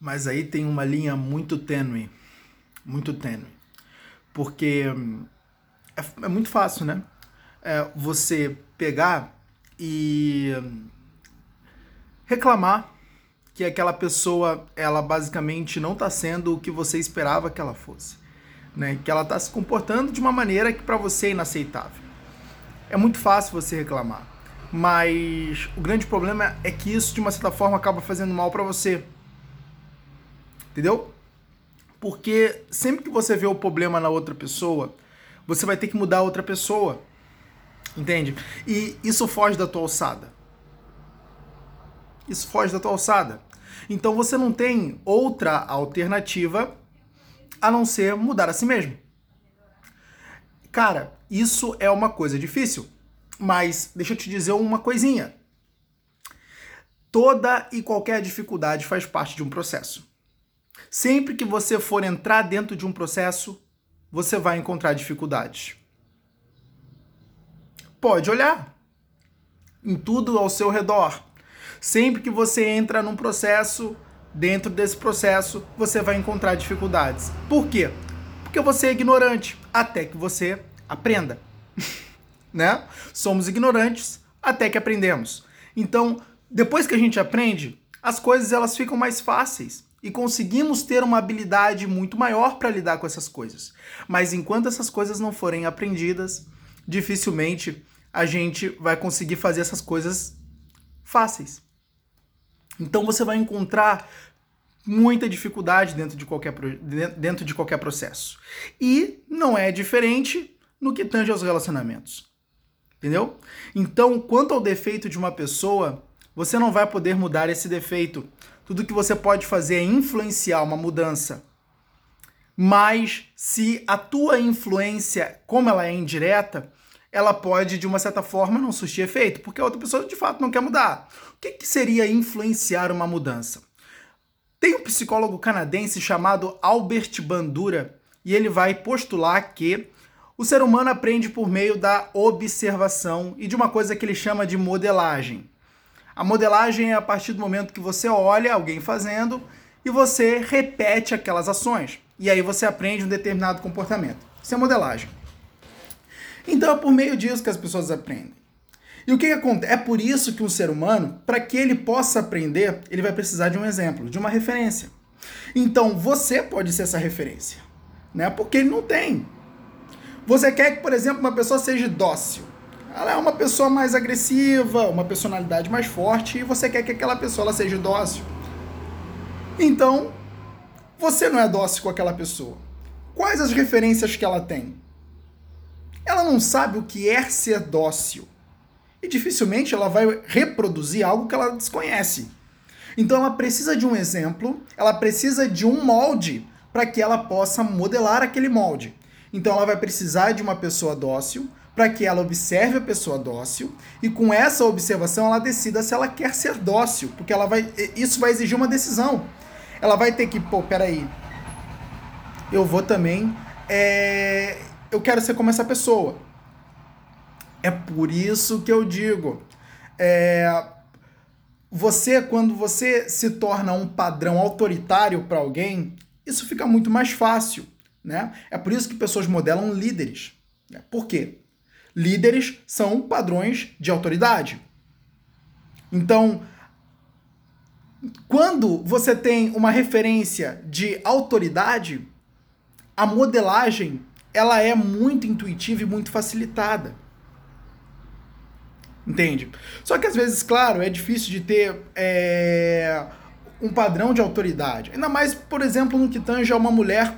Mas aí tem uma linha muito tênue, muito tênue. Porque hum, é, é muito fácil, né? É você pegar e hum, reclamar que aquela pessoa, ela basicamente não está sendo o que você esperava que ela fosse. Né? Que ela está se comportando de uma maneira que para você é inaceitável. É muito fácil você reclamar. Mas o grande problema é que isso, de uma certa forma, acaba fazendo mal para você. Entendeu? Porque sempre que você vê o problema na outra pessoa, você vai ter que mudar a outra pessoa. Entende? E isso foge da tua alçada. Isso foge da tua alçada. Então você não tem outra alternativa a não ser mudar a si mesmo. Cara, isso é uma coisa difícil, mas deixa eu te dizer uma coisinha. Toda e qualquer dificuldade faz parte de um processo. Sempre que você for entrar dentro de um processo, você vai encontrar dificuldades. Pode olhar em tudo ao seu redor. Sempre que você entra num processo, dentro desse processo, você vai encontrar dificuldades. Por quê? Porque você é ignorante até que você aprenda. né? Somos ignorantes até que aprendemos. Então, depois que a gente aprende, as coisas elas ficam mais fáceis e conseguimos ter uma habilidade muito maior para lidar com essas coisas. Mas enquanto essas coisas não forem aprendidas, dificilmente a gente vai conseguir fazer essas coisas fáceis. Então você vai encontrar muita dificuldade dentro de qualquer, dentro de qualquer processo. E não é diferente no que tange aos relacionamentos. Entendeu? Então, quanto ao defeito de uma pessoa, você não vai poder mudar esse defeito. Tudo que você pode fazer é influenciar uma mudança. Mas se a tua influência, como ela é indireta, ela pode, de uma certa forma, não surtir efeito, porque a outra pessoa de fato não quer mudar. O que, que seria influenciar uma mudança? Tem um psicólogo canadense chamado Albert Bandura e ele vai postular que o ser humano aprende por meio da observação e de uma coisa que ele chama de modelagem. A modelagem é a partir do momento que você olha alguém fazendo e você repete aquelas ações. E aí você aprende um determinado comportamento. Isso é modelagem. Então é por meio disso que as pessoas aprendem. E o que, que acontece? É por isso que um ser humano, para que ele possa aprender, ele vai precisar de um exemplo, de uma referência. Então você pode ser essa referência, né? Porque ele não tem. Você quer que, por exemplo, uma pessoa seja dócil. Ela é uma pessoa mais agressiva, uma personalidade mais forte, e você quer que aquela pessoa seja dócil. Então, você não é dócil com aquela pessoa. Quais as referências que ela tem? Ela não sabe o que é ser dócil. E dificilmente ela vai reproduzir algo que ela desconhece. Então ela precisa de um exemplo, ela precisa de um molde para que ela possa modelar aquele molde. Então ela vai precisar de uma pessoa dócil para que ela observe a pessoa dócil e com essa observação ela decida se ela quer ser dócil, porque ela vai isso vai exigir uma decisão. Ela vai ter que, pô, peraí, eu vou também, é, eu quero ser como essa pessoa. É por isso que eu digo, é, você quando você se torna um padrão autoritário para alguém, isso fica muito mais fácil né? É por isso que pessoas modelam líderes. Né? Por quê? Líderes são padrões de autoridade. Então, quando você tem uma referência de autoridade, a modelagem ela é muito intuitiva e muito facilitada. Entende? Só que às vezes, claro, é difícil de ter é, um padrão de autoridade. Ainda mais, por exemplo, no que tange a uma mulher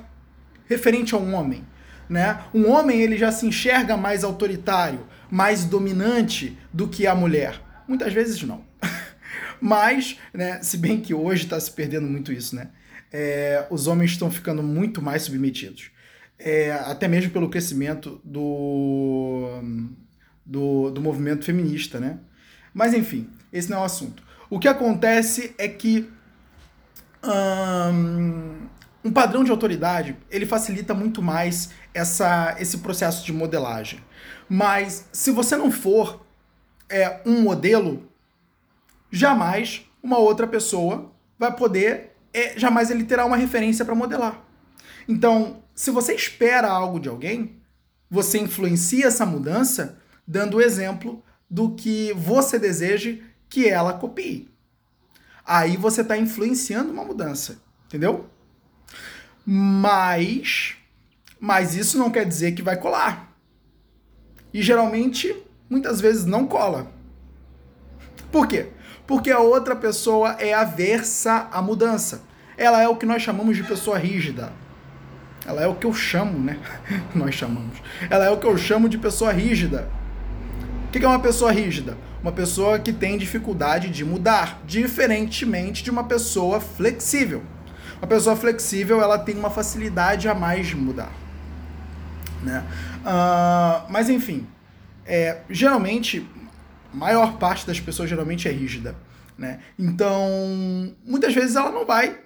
referente a um homem. Né? Um homem ele já se enxerga mais autoritário, mais dominante do que a mulher. Muitas vezes não. Mas, né, se bem que hoje está se perdendo muito isso, né? É, os homens estão ficando muito mais submetidos. É, até mesmo pelo crescimento do, do, do movimento feminista, né? Mas enfim, esse não é o assunto. O que acontece é que hum, um padrão de autoridade, ele facilita muito mais essa, esse processo de modelagem. Mas se você não for é, um modelo, jamais uma outra pessoa vai poder é, jamais ele terá uma referência para modelar. Então, se você espera algo de alguém, você influencia essa mudança dando o exemplo do que você deseja que ela copie. Aí você está influenciando uma mudança, entendeu? Mas, mas isso não quer dizer que vai colar. E geralmente, muitas vezes não cola. Por quê? Porque a outra pessoa é aversa à mudança. Ela é o que nós chamamos de pessoa rígida. Ela é o que eu chamo, né? nós chamamos. Ela é o que eu chamo de pessoa rígida. O que é uma pessoa rígida? Uma pessoa que tem dificuldade de mudar, diferentemente de uma pessoa flexível. Uma pessoa flexível ela tem uma facilidade a mais de mudar. Né? Uh, mas enfim, é, geralmente maior parte das pessoas geralmente é rígida. Né? Então, muitas vezes ela não vai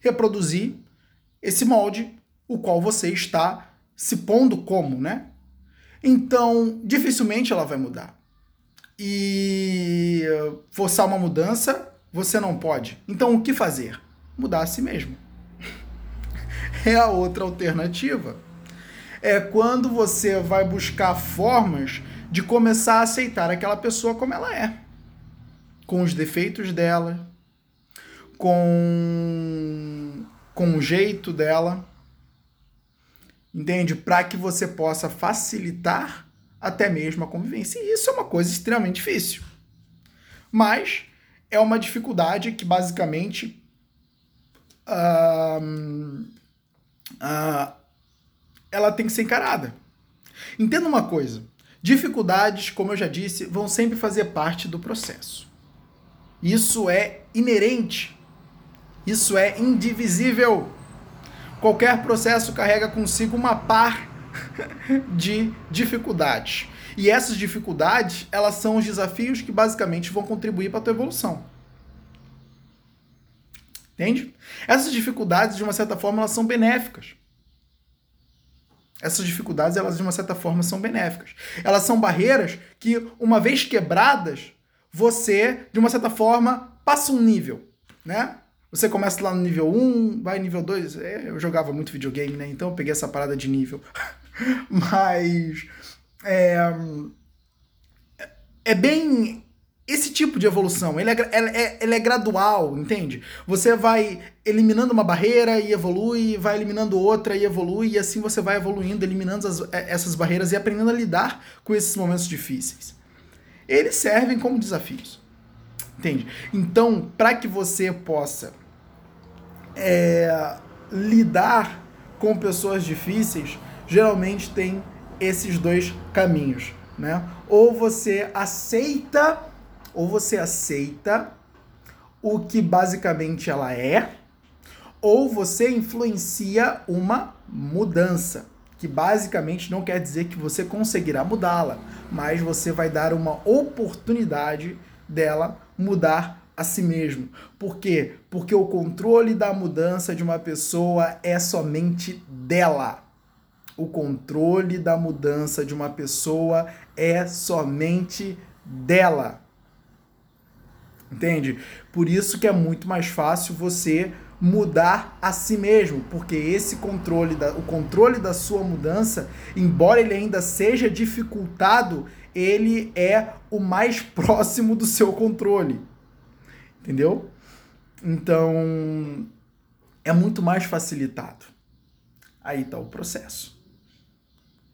reproduzir esse molde, o qual você está se pondo como, né? Então, dificilmente ela vai mudar. E forçar uma mudança, você não pode. Então, o que fazer? Mudar a si mesmo. é a outra alternativa. É quando você vai buscar formas de começar a aceitar aquela pessoa como ela é, com os defeitos dela, com com o jeito dela, entende? Para que você possa facilitar até mesmo a convivência. E isso é uma coisa extremamente difícil. Mas é uma dificuldade que basicamente ela tem que ser encarada. Entenda uma coisa: Dificuldades, como eu já disse, vão sempre fazer parte do processo. Isso é inerente. Isso é indivisível. Qualquer processo carrega consigo uma par de dificuldades. E essas dificuldades, elas são os desafios que basicamente vão contribuir para a tua evolução. Entende? Essas dificuldades, de uma certa forma, elas são benéficas. Essas dificuldades, elas de uma certa forma são benéficas. Elas são barreiras que, uma vez quebradas, você, de uma certa forma, passa um nível, né? Você começa lá no nível 1, vai nível 2. É, eu jogava muito videogame, né? Então eu peguei essa parada de nível. Mas é, é bem esse tipo de evolução, ele é, é, ele é gradual, entende? Você vai eliminando uma barreira e evolui, vai eliminando outra e evolui, e assim você vai evoluindo, eliminando as, é, essas barreiras e aprendendo a lidar com esses momentos difíceis. Eles servem como desafios, entende? Então, para que você possa é, lidar com pessoas difíceis, geralmente tem esses dois caminhos, né? Ou você aceita ou você aceita o que basicamente ela é, ou você influencia uma mudança, que basicamente não quer dizer que você conseguirá mudá-la, mas você vai dar uma oportunidade dela mudar a si mesmo. Por quê? Porque o controle da mudança de uma pessoa é somente dela. O controle da mudança de uma pessoa é somente dela. Entende? Por isso que é muito mais fácil você mudar a si mesmo, porque esse controle da, o controle da sua mudança, embora ele ainda seja dificultado, ele é o mais próximo do seu controle. Entendeu? Então, é muito mais facilitado. Aí está o processo.